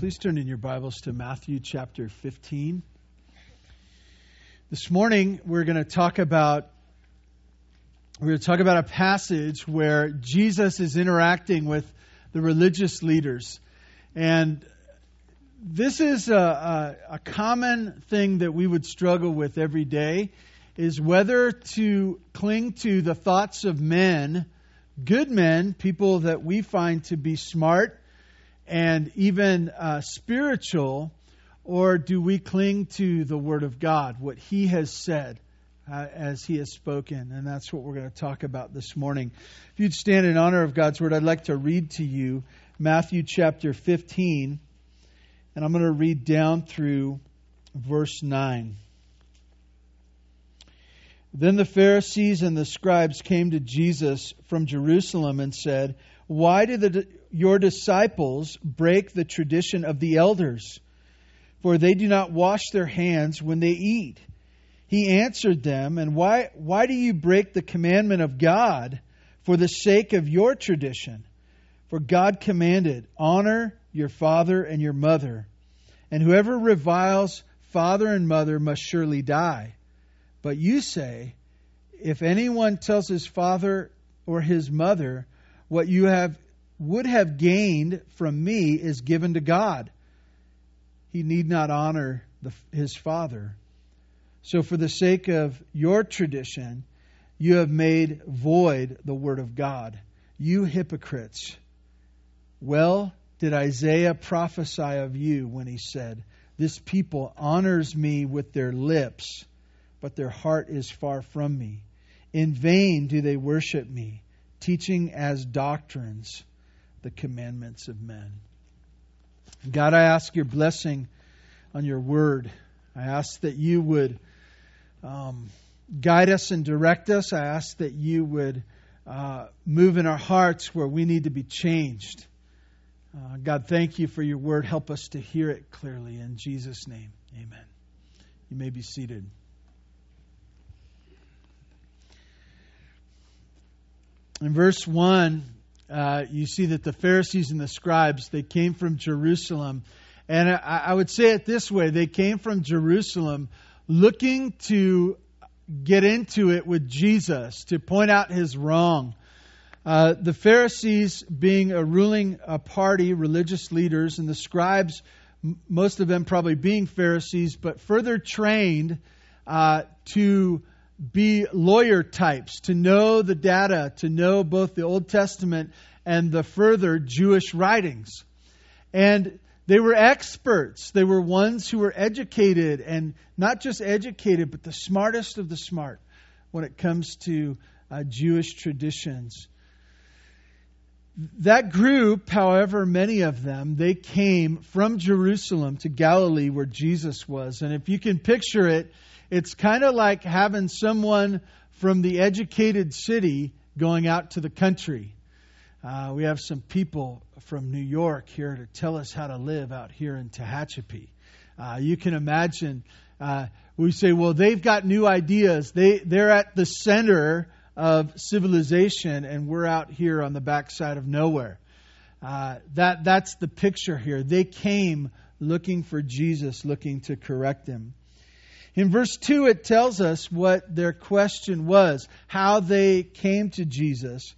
Please turn in your Bibles to Matthew chapter 15. This morning we're going to talk about we're going to talk about a passage where Jesus is interacting with the religious leaders. And this is a, a, a common thing that we would struggle with every day is whether to cling to the thoughts of men, good men, people that we find to be smart and even uh, spiritual, or do we cling to the Word of God, what He has said uh, as He has spoken? And that's what we're going to talk about this morning. If you'd stand in honor of God's Word, I'd like to read to you Matthew chapter 15, and I'm going to read down through verse 9. Then the Pharisees and the scribes came to Jesus from Jerusalem and said, Why do the your disciples break the tradition of the elders, for they do not wash their hands when they eat. He answered them, And why, why do you break the commandment of God for the sake of your tradition? For God commanded, Honor your father and your mother, and whoever reviles father and mother must surely die. But you say, If anyone tells his father or his mother, What you have would have gained from me is given to God. He need not honor the, his father. So, for the sake of your tradition, you have made void the word of God. You hypocrites. Well, did Isaiah prophesy of you when he said, This people honors me with their lips, but their heart is far from me. In vain do they worship me, teaching as doctrines the commandments of men. God, I ask your blessing on your word. I ask that you would um, guide us and direct us. I ask that you would uh, move in our hearts where we need to be changed. Uh, God, thank you for your word. Help us to hear it clearly. In Jesus' name, amen. You may be seated. In verse 1, uh, you see that the Pharisees and the scribes, they came from Jerusalem. And I, I would say it this way they came from Jerusalem looking to get into it with Jesus, to point out his wrong. Uh, the Pharisees, being a ruling a party, religious leaders, and the scribes, most of them probably being Pharisees, but further trained uh, to be lawyer types, to know the data, to know both the Old Testament and the further Jewish writings. And they were experts. They were ones who were educated, and not just educated, but the smartest of the smart when it comes to uh, Jewish traditions. That group, however, many of them, they came from Jerusalem to Galilee where Jesus was. And if you can picture it, it's kind of like having someone from the educated city going out to the country. Uh, we have some people from New York here to tell us how to live out here in Tehachapi. Uh, you can imagine uh, we say, well, they've got new ideas. They they're at the center of civilization, and we're out here on the backside of nowhere. Uh, that that's the picture here. They came looking for Jesus, looking to correct him. In verse 2, it tells us what their question was, how they came to Jesus.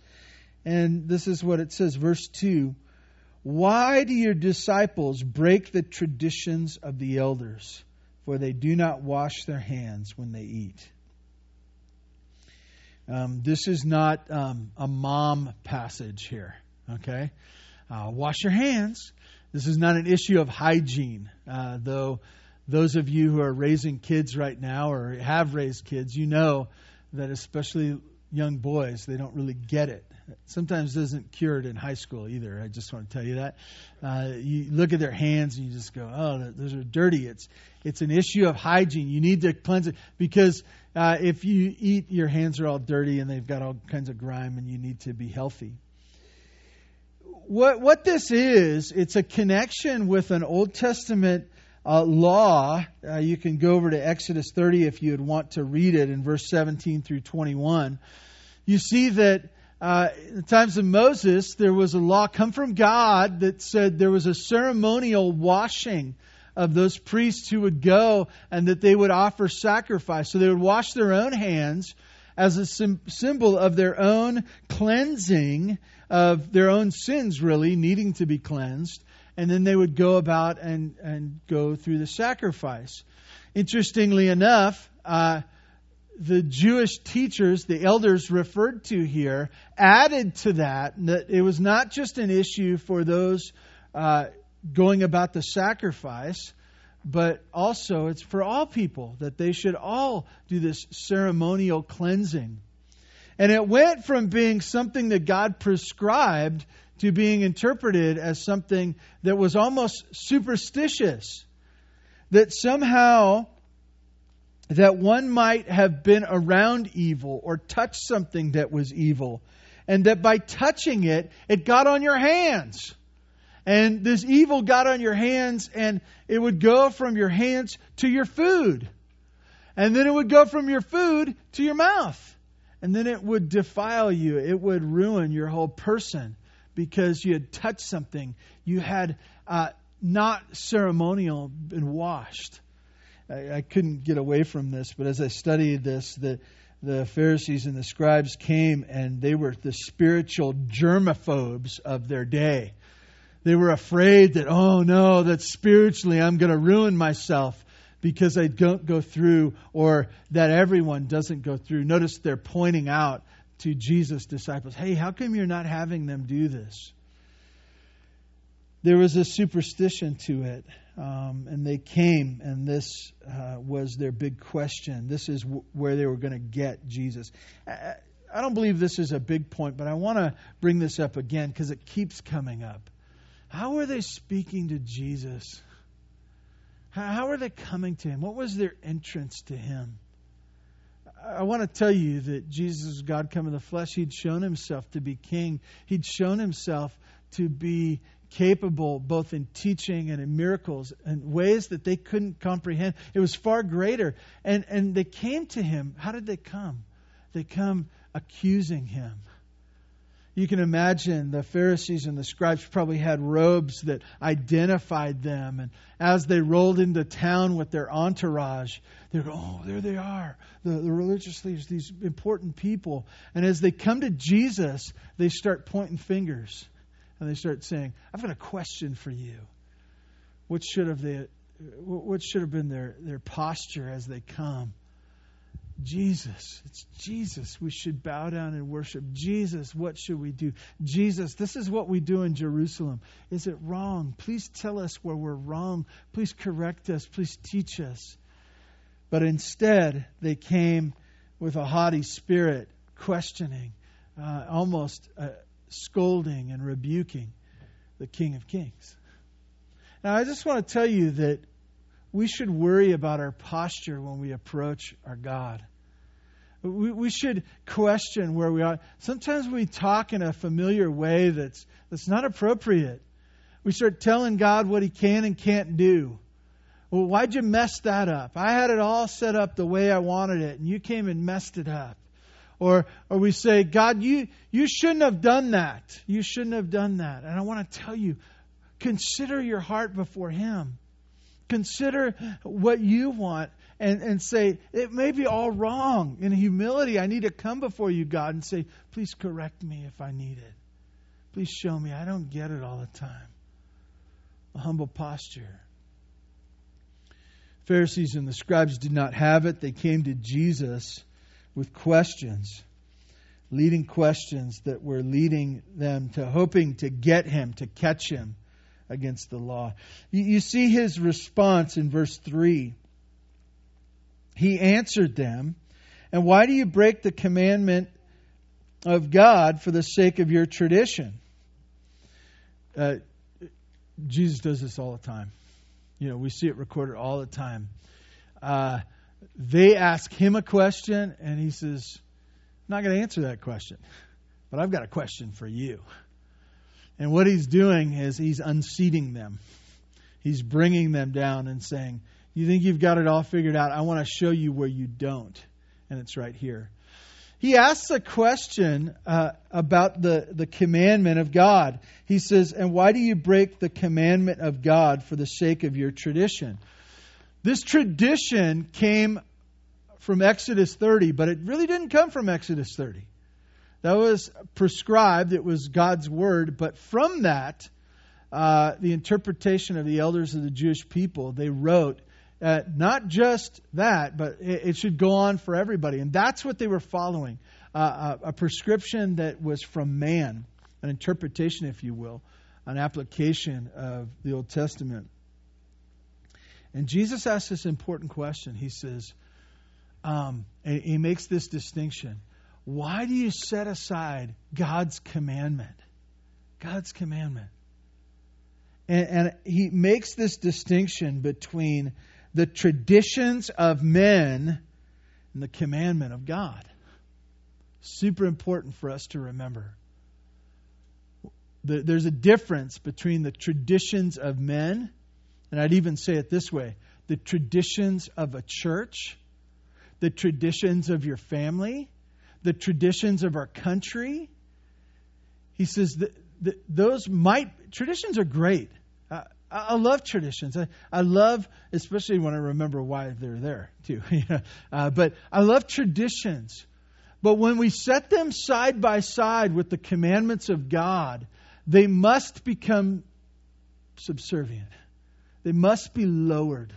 And this is what it says, verse 2 Why do your disciples break the traditions of the elders? For they do not wash their hands when they eat. Um, this is not um, a mom passage here, okay? Uh, wash your hands. This is not an issue of hygiene, uh, though those of you who are raising kids right now or have raised kids, you know that especially young boys, they don't really get it. Sometimes doesn't cure it in high school either. I just want to tell you that. Uh, you look at their hands and you just go, "Oh, those are dirty." It's it's an issue of hygiene. You need to cleanse it because uh, if you eat, your hands are all dirty and they've got all kinds of grime, and you need to be healthy. What what this is, it's a connection with an Old Testament uh, law. Uh, you can go over to Exodus 30 if you'd want to read it in verse 17 through 21. You see that uh, in the times of Moses, there was a law come from God that said there was a ceremonial washing of those priests who would go and that they would offer sacrifice. So they would wash their own hands as a sim- symbol of their own cleansing of their own sins, really needing to be cleansed. And then they would go about and, and go through the sacrifice. Interestingly enough, uh, the Jewish teachers, the elders referred to here, added to that that it was not just an issue for those uh, going about the sacrifice, but also it's for all people that they should all do this ceremonial cleansing. And it went from being something that God prescribed to being interpreted as something that was almost superstitious. That somehow that one might have been around evil or touched something that was evil, and that by touching it, it got on your hands. And this evil got on your hands, and it would go from your hands to your food. And then it would go from your food to your mouth. And then it would defile you, it would ruin your whole person because you had touched something. You had uh, not ceremonial been washed. I, I couldn't get away from this, but as I studied this, the the Pharisees and the scribes came and they were the spiritual germaphobes of their day. They were afraid that, oh no, that spiritually I'm going to ruin myself because I don't go through or that everyone doesn't go through. Notice they're pointing out to Jesus' disciples, hey, how come you're not having them do this? There was a superstition to it. Um, and they came, and this uh, was their big question. This is w- where they were going to get Jesus. I, I don't believe this is a big point, but I want to bring this up again because it keeps coming up. How were they speaking to Jesus? How, how were they coming to him? What was their entrance to him? I, want to tell you that Jesus God come in the flesh. He'd shown himself to be king, he'd shown himself to be capable both in teaching and in miracles in ways that they couldn't comprehend. It was far greater. And, and they came to him. How did they come? They come accusing him. You can imagine the Pharisees and the scribes probably had robes that identified them. And as they rolled into town with their entourage, they go, Oh, there they are, the, the religious leaders, these important people. And as they come to Jesus, they start pointing fingers and they start saying, "I've got a question for you." What should have they? What should have been their their posture as they come? Jesus, it's Jesus. We should bow down and worship. Jesus, what should we do? Jesus, this is what we do in Jerusalem. Is it wrong? Please tell us where we're wrong. Please correct us. Please teach us. But instead, they came with a haughty spirit, questioning, uh, almost uh, scolding and rebuking the King of Kings. Now, I just want to tell you that we should worry about our posture when we approach our God. We, we should question where we are. Sometimes we talk in a familiar way that's, that's not appropriate. We start telling God what He can and can't do. Well, why'd you mess that up? I had it all set up the way I wanted it, and you came and messed it up. Or, or we say, God, you, you shouldn't have done that. You shouldn't have done that. And I want to tell you, consider your heart before Him. Consider what you want and, and say, it may be all wrong. In humility, I need to come before you, God, and say, please correct me if I need it. Please show me. I don't get it all the time. A humble posture. Pharisees and the scribes did not have it. They came to Jesus with questions, leading questions that were leading them to hoping to get him, to catch him against the law. You, see his response in verse 3. He answered them, And why do you break the commandment of God for the sake of your tradition? Uh, Jesus does this all the time. You know, we see it recorded all the time. Uh, they ask him a question, and he says, I'm not going to answer that question, but I've got a question for you. And what he's doing is he's unseating them. He's bringing them down and saying, You think you've got it all figured out? I want to show you where you don't. And it's right here. he asks a question uh, about the, the commandment of God. He says, And why do you break the commandment of God for the sake of your tradition? This tradition came from Exodus 30, but it really didn't come from Exodus 30. That was prescribed, it was God's word, but from that, uh, the interpretation of the elders of the Jewish people, they wrote uh, not just that, but it, it, should go on for everybody. And that's what they were following uh, a, a, prescription that was from man, an interpretation, if you will, an application of the Old Testament. And Jesus asks this important question. He says, um, he makes this distinction. Why do you set aside God's commandment? God's commandment. And, and he makes this distinction between the traditions of men and the commandment of God. Super important for us to remember. There's a difference between the traditions of men, and I'd even say it this way the traditions of a church, the traditions of your family, the traditions of our country. He says that, that those might, traditions are great. Uh, I, love traditions. I, I love, especially when I remember why they're there, too. uh, but I love traditions. But when we set them side by side with the commandments of God, they must become subservient. They must be lowered.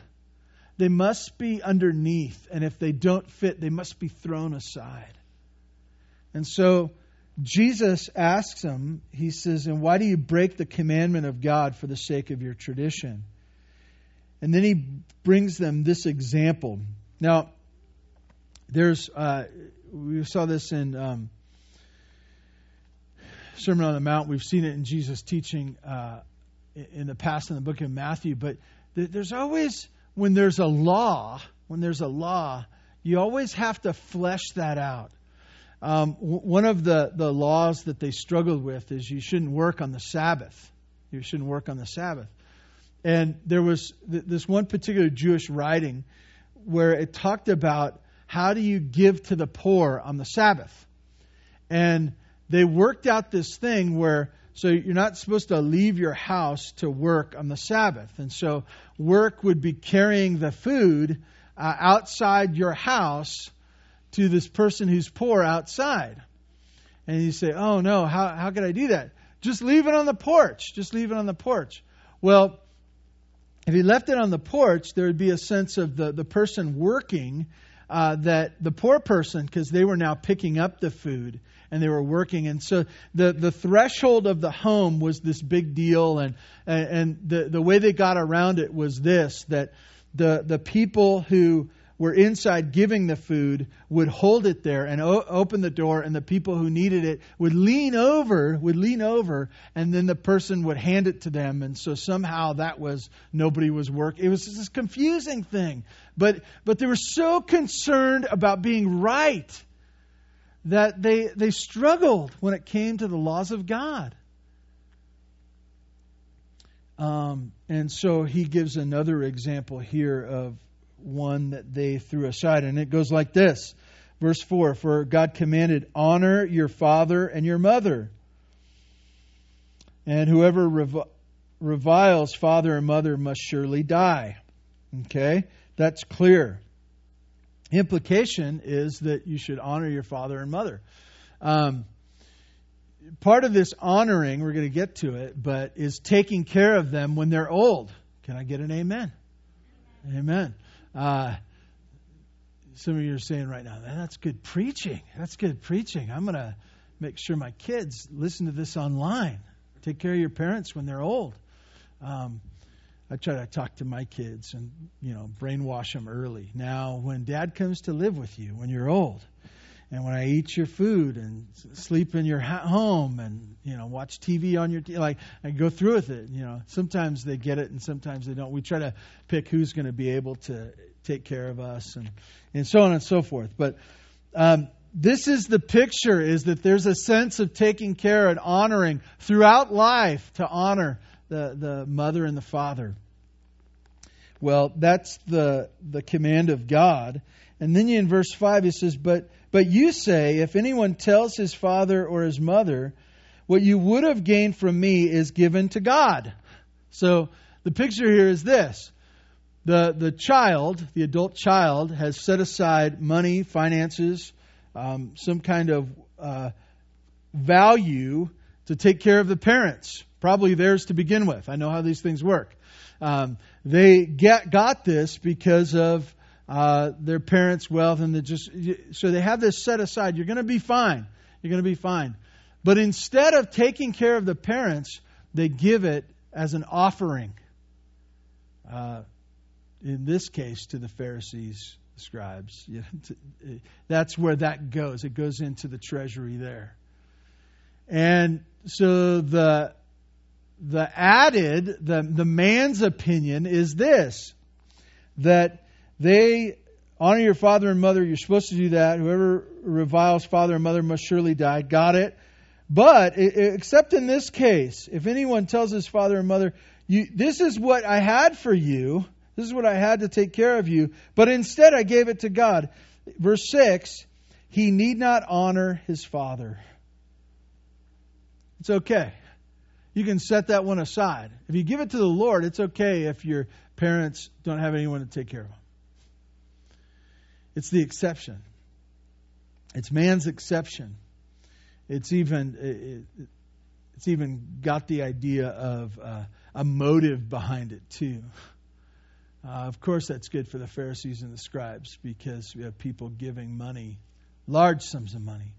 They must be underneath. And if they don't fit, they must be thrown aside. And so Jesus asks him, he says, And why do you break the commandment of God for the sake of your tradition? And then he brings them this example. Now, there's, uh, we saw this in um, Sermon on the Mount. We've seen it in Jesus' teaching uh, in the past in the book of Matthew. But there's always, when there's a law, when there's a law, you always have to flesh that out. Um, w- one of the, the laws that they struggled with is you shouldn't work on the Sabbath. You shouldn't work on the Sabbath. And there was th- this one particular Jewish writing where it talked about how do you give to the poor on the Sabbath. And they worked out this thing where so you're not supposed to leave your house to work on the Sabbath. And so work would be carrying the food uh, outside your house to this person who's poor outside. And you say, Oh no, how, how could I do that? Just leave it on the porch. Just leave it on the porch. Well, if he left it on the porch, there would be a sense of the, the person working uh, that the poor person, because they were now picking up the food and they were working. And so the, the threshold of the home was this big deal. And, and the, the way they got around it was this that the, the people who were inside giving the food would hold it there and o- open the door and the people who needed it would lean over would lean over and then the person would hand it to them. And so somehow that was nobody was work it was this confusing thing. But but they were so concerned about being right that they they struggled when it came to the laws of God. Um, and so he gives another example here of one that they threw aside. And it goes like this Verse 4 For God commanded, Honor your father and your mother. And whoever rev- reviles father and mother must surely die. Okay? That's clear. Implication is that you should honor your father and mother. Um, part of this honoring, we're going to get to it, but is taking care of them when they're old. Can I get an amen? Amen. Uh, some of you are saying right now, that's good preaching. That's good preaching. I'm going to make sure my kids listen to this online. Take care of your parents when they're old. Um, I try to talk to my kids and you know brainwash them early. Now, when Dad comes to live with you when you're old, and when I eat your food and sleep in your home and you know watch TV on your t- like I go through with it. You know, sometimes they get it and sometimes they don't. We try to pick who's going to be able to take care of us and and so on and so forth. But um, this is the picture: is that there's a sense of taking care and honoring throughout life to honor the the mother and the father. Well, that's the the command of God. And then in verse 5 he says, But But you say, if anyone tells his father or his mother, what you would have gained from me is given to God. So the picture here is this. The, the child, the adult child, has set aside money, finances, um, some kind of uh, value to take care of the parents, probably theirs to begin with. I know how these things work. Um, they get, got this because of uh, their parents' wealth, and they just so they have this set aside. You're going to be fine. You're going to be fine. But instead of taking care of the parents, they give it as an offering. Uh, in this case, to the Pharisees, the scribes. That's where that goes. It goes into the treasury there. And so the the added, the, the man's opinion is this that they honor your father and mother, you're supposed to do that. Whoever reviles father and mother must surely die. Got it? But, except in this case, if anyone tells his father and mother, This is what I had for you, this is what I had to take care of you, but instead I gave it to God. Verse 6 He need not honor his father. It's okay. You can set that one aside. If you give it to the Lord, it's okay if your parents don't have anyone to take care of them. It's the exception. It's man's exception. It's even it, it's even got the idea of uh, a motive behind it too. Uh, of course, that's good for the Pharisees and the scribes because we have people giving money, large sums of money,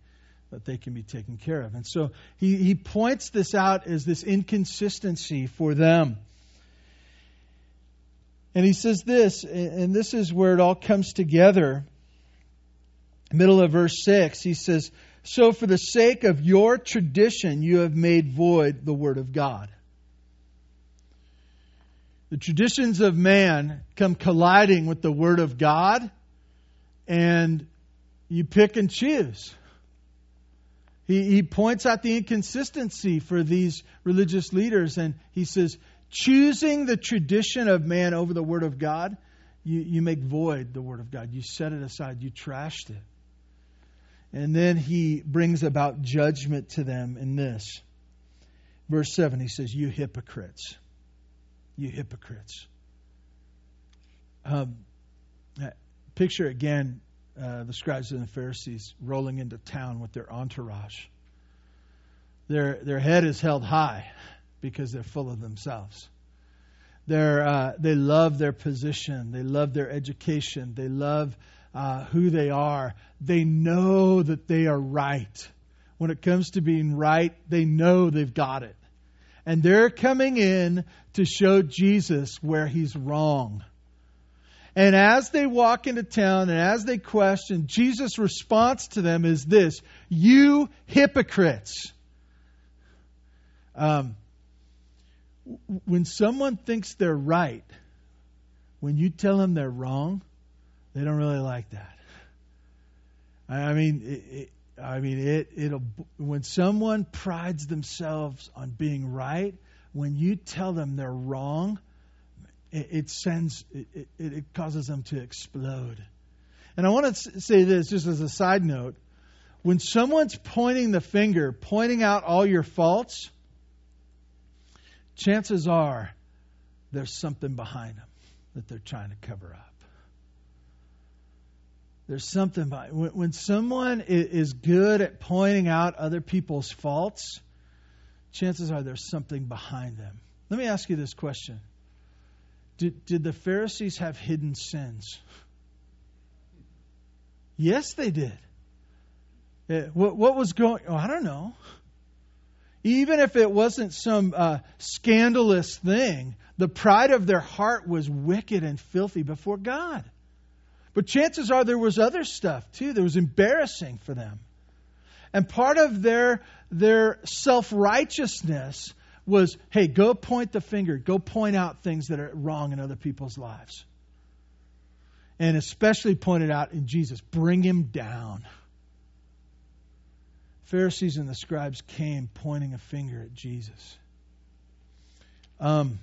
that they can be taken care of. And so he, he points this out as this inconsistency for them. And he says this, and this is where it all comes together. Middle of verse 6, he says, So for the sake of your tradition, you have made void the word of God. The traditions of man come colliding with the word of God, and you pick and choose. He, he points out the inconsistency for these religious leaders, and he says, choosing the tradition of man over the Word of God, you, you make void the Word of God. You set it aside, you trashed it. And then he brings about judgment to them in this. Verse 7, he says, You hypocrites. You hypocrites. Um, picture again uh, the scribes and the Pharisees rolling into town with their entourage. Their, their head is held high because they're full of themselves. They're, uh, they love their position, they love their education, they love uh, who they are. They know that they are right. When it comes to being right, they know they've got it. And they're coming in to show Jesus where he's wrong. And as they walk into town and as they question, Jesus' response to them is this You hypocrites. Um, when someone thinks they're right, when you tell them they're wrong, they don't really like that. I mean, it, it, I mean, it, it'll when someone prides themselves on being right, when you tell them they're wrong, it, it sends it, it, it causes them to explode. And I want to say this just as a side note. When someone's pointing the finger, pointing out all your faults, chances are there's something behind them that they're trying to cover up. There's something when, when someone is good at pointing out other people's faults, chances are there's something behind them. Let me ask you this question did, did the Pharisees have hidden sins? Yes, they did. Eh, what, what was going? Oh, I don't know. Even if it wasn't some uh, scandalous thing, the pride of their heart was wicked and filthy before God. But chances are there was other stuff too that was embarrassing for them. And part of their their self righteousness was hey, go point the finger, go point out things that are wrong in other people's lives. And especially pointed out in Jesus, bring him down. Pharisees and the scribes came pointing a finger at Jesus. Um,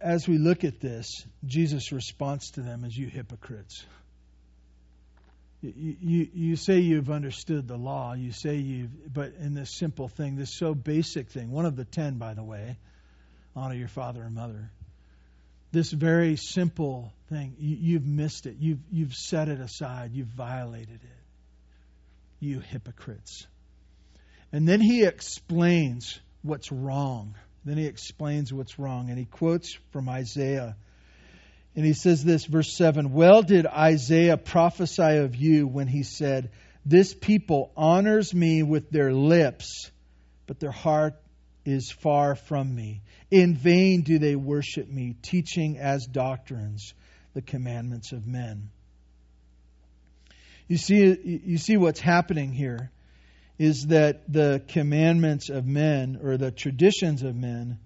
as we look at this, Jesus' response to them is, You hypocrites. You, you, you say you've understood the law. You say you've, but in this simple thing, this so basic thing, one of the ten, by the way, honor your father and mother. This very simple thing, you, you've missed it. You've, you've set it aside. You've violated it. You hypocrites. And then he explains what's wrong. Then he explains what's wrong. And he quotes from Isaiah. And he says this, verse 7 Well did Isaiah prophesy of you when he said, This people honors me with their lips, but their heart is far from me. In vain do they worship me, teaching as doctrines the commandments of men. You see, you see what's happening here is that the commandments of men or the traditions of men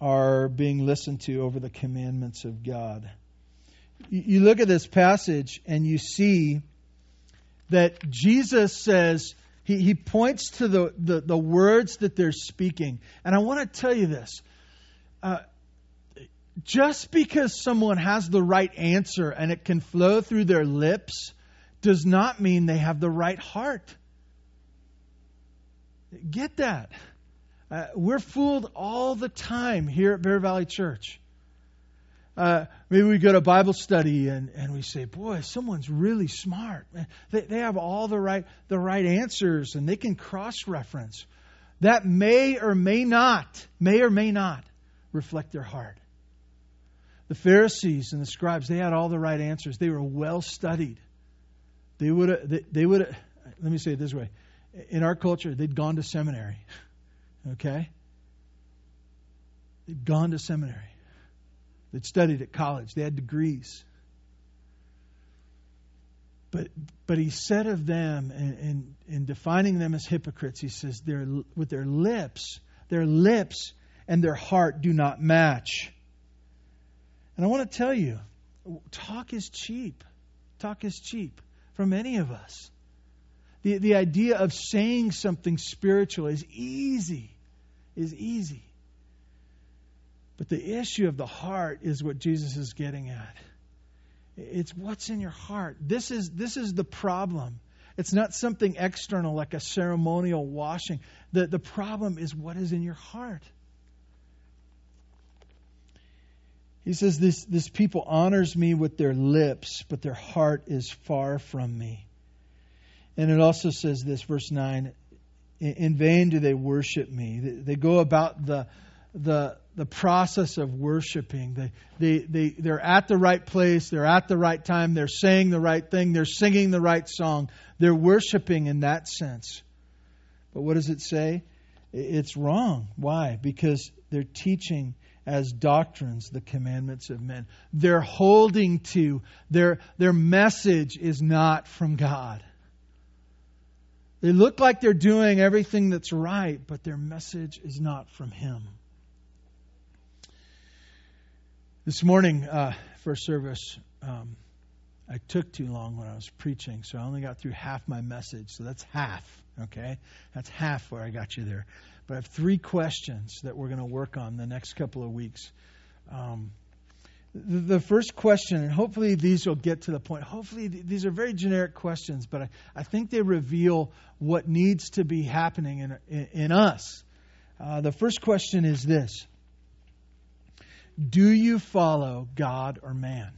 are being listened to over the commandments of God. You look at this passage and you see that Jesus says, he, he points to the, the, the words that they're speaking. And I want to tell you this. Uh, just because someone has the right answer and it can flow through their lips does not mean they have the right heart. Get that. Uh, we're fooled all the time here at Bear Valley Church. Uh, maybe we go to Bible study and, and we say, boy, someone's really smart. They, they have all the right, the right answers and they can cross reference. That may or may not, may or may not reflect their heart. The Pharisees and the scribes, they had all the right answers. They were well studied. They would have, they, they would let me say it this way. In our culture, they'd gone to seminary. Okay? They'd gone to seminary. They'd studied at college. They had degrees. But, but he said of them, in, in, in defining them as hypocrites, he says, they're, with their lips, their lips and their heart do not match. And I want to tell you, talk is cheap. Talk is cheap from any of us. The, the idea of saying something spiritual is easy, is easy. But the issue of the heart is what Jesus is getting at. It's what's in your heart. This is, this is the problem. It's not something external like a ceremonial washing. The, the problem is what is in your heart. He says, this, this people honors me with their lips, but their heart is far from me. And it also says this, verse 9 In vain do they worship me. They go about the, the, the process of worshiping. They, they, they, they're at the right place, they're at the right time, they're saying the right thing, they're singing the right song. They're worshiping in that sense. But what does it say? It's wrong. Why? Because they're teaching as doctrines the commandments of men. They're holding to, their, their message is not from God. They look like they're doing everything that's right, but their message is not from Him. This morning, uh, first service, um, I took too long when I was preaching, so I only got through half my message. So that's half, okay? That's half where I got you there. But I have three questions that we're going to work on the next couple of weeks. Um, the first question, and hopefully these will get to the point. Hopefully, these are very generic questions, but I, I think they reveal what needs to be happening in, in, in us. Uh, the first question is this Do you follow God or man?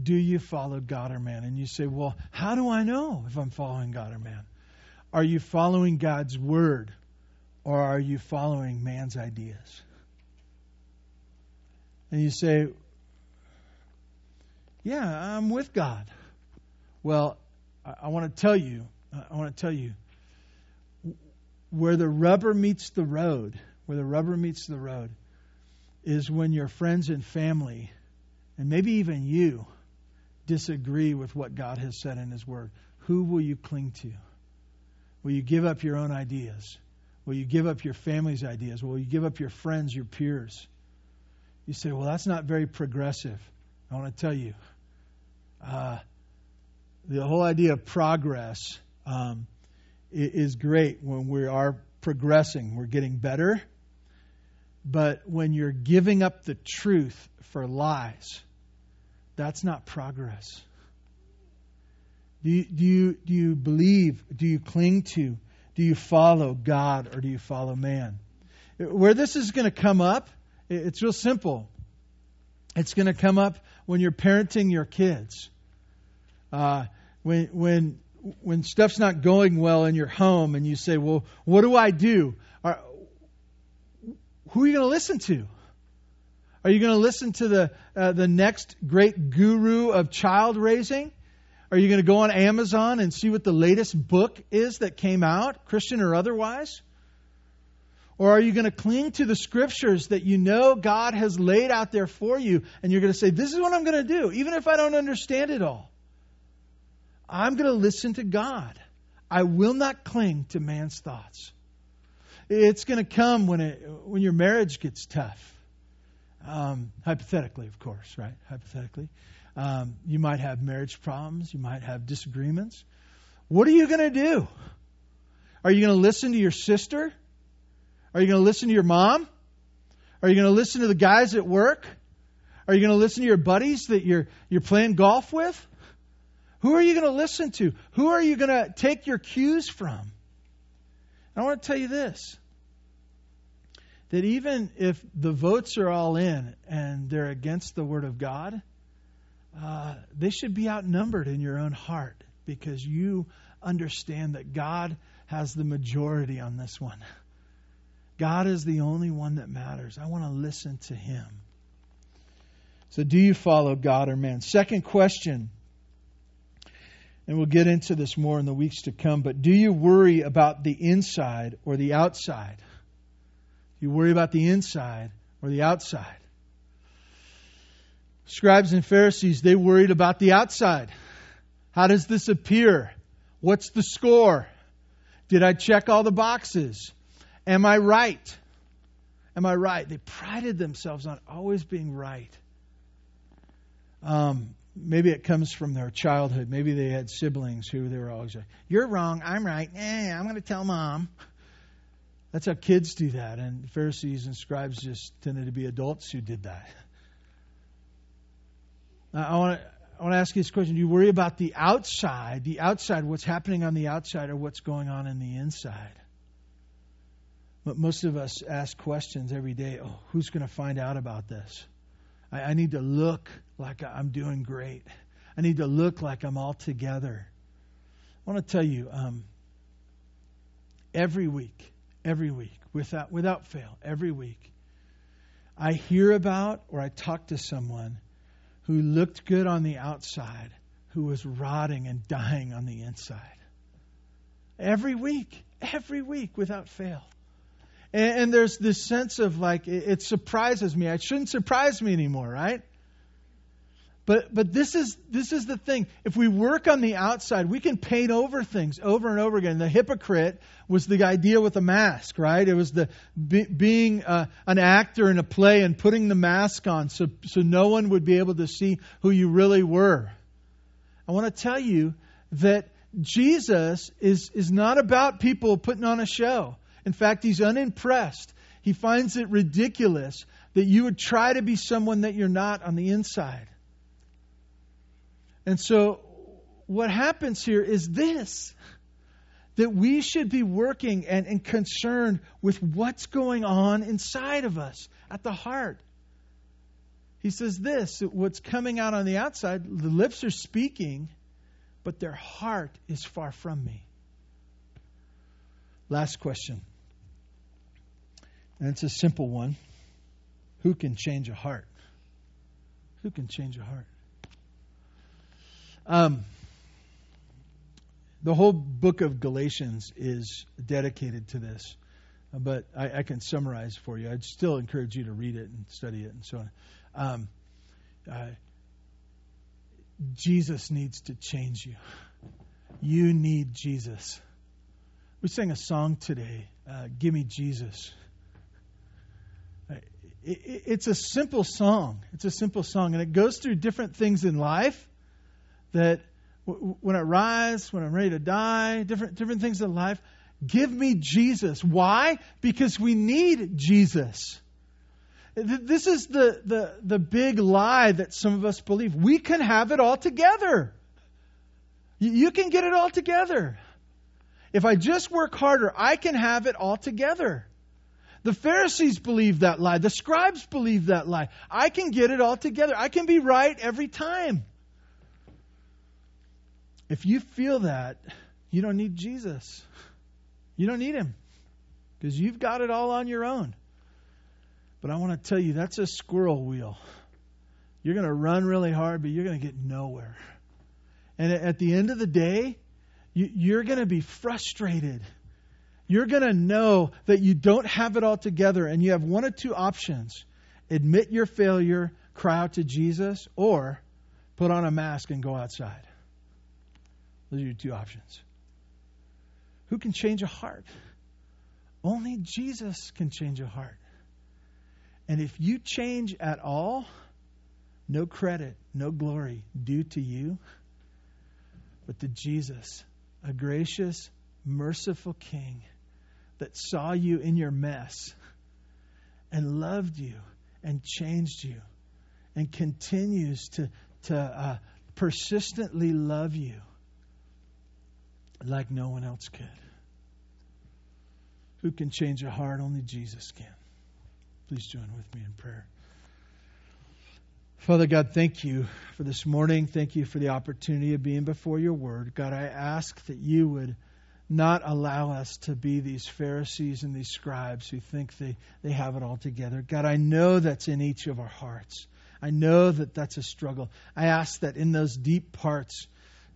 Do you follow God or man? And you say, Well, how do I know if I'm following God or man? Are you following God's word or are you following man's ideas? And you say, Yeah, I'm with God. Well, I, I want to tell you, I want to tell you, where the rubber meets the road, where the rubber meets the road, is when your friends and family, and maybe even you, disagree with what God has said in His Word. Who will you cling to? Will you give up your own ideas? Will you give up your family's ideas? Will you give up your friends, your peers? You say, well, that's not very progressive. I want to tell you, uh, the whole idea of progress um, is great when we are progressing, we're getting better. But when you're giving up the truth for lies, that's not progress. Do you, do you, do you believe? Do you cling to? Do you follow God or do you follow man? Where this is going to come up, it's real simple. It's going to come up when you're parenting your kids. Uh, when when when stuff's not going well in your home, and you say, "Well, what do I do?" Are, who are you going to listen to? Are you going to listen to the uh, the next great guru of child raising? Are you going to go on Amazon and see what the latest book is that came out, Christian or otherwise? Or are you going to cling to the scriptures that you know God has laid out there for you and you're going to say, This is what I'm going to do, even if I don't understand it all? I'm going to listen to God. I will not cling to man's thoughts. It's going to come when, it, when your marriage gets tough. Um, hypothetically, of course, right? Hypothetically. Um, you might have marriage problems. You might have disagreements. What are you going to do? Are you going to listen to your sister? Are you going to listen to your mom? Are you going to listen to the guys at work? Are you going to listen to your buddies that you're, you're playing golf with? Who are you going to listen to? Who are you going to take your cues from? I want to tell you this that even if the votes are all in and they're against the Word of God, uh, they should be outnumbered in your own heart because you understand that God has the majority on this one. God is the only one that matters. I want to listen to Him. So, do you follow God or man? Second question and we'll get into this more in the weeks to come, but do you worry about the inside or the outside? Do you worry about the inside or the outside? Scribes and Pharisees, they worried about the outside. How does this appear? What's the score? Did I check all the boxes? Am I right? Am I right? They prided themselves on always being right. Um, maybe it comes from their childhood. Maybe they had siblings who they were always like, "You're wrong, I'm right." Eh, I'm going to tell mom. That's how kids do that, and Pharisees and scribes just tended to be adults who did that. I want to. I want to ask you this question. Do you worry about the outside, the outside, what's happening on the outside, or what's going on in the inside? But most of us ask questions every day. Oh, who's going to find out about this? I, I need to look like I'm doing great. I need to look like I'm all together. I want to tell you, um, every week, every week, without without fail, every week, I hear about or I talk to someone who looked good on the outside, who was rotting and dying on the inside. Every week, every week, without fail. And, and there's this sense of like, it, it surprises me. It shouldn't surprise me anymore, right? But but this is this is the thing. If we work on the outside, we can paint over things over and over again. The hypocrite was the idea with the mask, right? It was the be, being uh, an actor in a play and putting the mask on so so no one would be able to see who you really were. I want to tell you that Jesus is is not about people putting on a show. In fact, he's unimpressed. He finds it ridiculous that you would try to be someone that you're not on the inside. And so, what happens here is this that we should be working and, and concerned with what's going on inside of us at the heart. He says this what's coming out on the outside, the lips are speaking, but their heart is far from me. Last question. And it's a simple one. Who can change a heart? Who can change a heart? Um, the whole book of Galatians is dedicated to this, but I, I, can summarize for you. I'd still encourage you to read it and study it and so on. Um, uh, Jesus needs to change you. You need Jesus. We sang a song today, uh, Give Me Jesus it's a simple song. It's a simple song, and it goes through different things in life. That when I rise, when I'm ready to die, different different things in life. Give me Jesus. Why? Because we need Jesus. This is the, the, the big lie that some of us believe. We can have it all together. You can get it all together. If I just work harder, I can have it all together. The Pharisees believed that lie. The scribes believed that lie. I can get it all together. I can be right every time. If you feel that, you don't need Jesus. You don't need him because you've got it all on your own. But I want to tell you, that's a squirrel wheel. You're going to run really hard, but you're going to get nowhere. And at the end of the day, you're going to be frustrated. You're going to know that you don't have it all together, and you have one of two options admit your failure, cry out to Jesus, or put on a mask and go outside. Those are your two options. Who can change a heart? Only Jesus can change a heart. And if you change at all, no credit, no glory due to you, but to Jesus, a gracious, merciful King that saw you in your mess and loved you and changed you and continues to, to uh, persistently love you like no one else could. Who can change a heart? Only Jesus can. Please join with me in prayer. Father God, thank you for this morning. Thank you for the opportunity of being before your word. God, I ask that you would not allow us to be these Pharisees and these scribes who think they, they have it all together. God, I know that's in each of our hearts. I know that that's a struggle. I ask that in those deep parts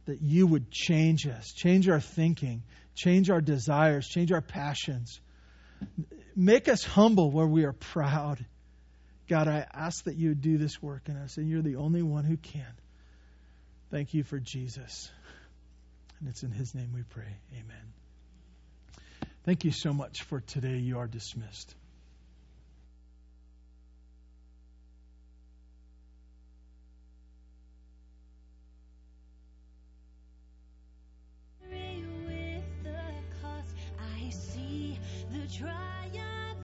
that you would change us, change our thinking, change our desires, change our passions. Make us humble where we are proud God, I ask that you would do this work in us, and you're the only one who can. Thank you for Jesus. And it's in his name we pray. Amen. Thank you so much for today. You are dismissed. try.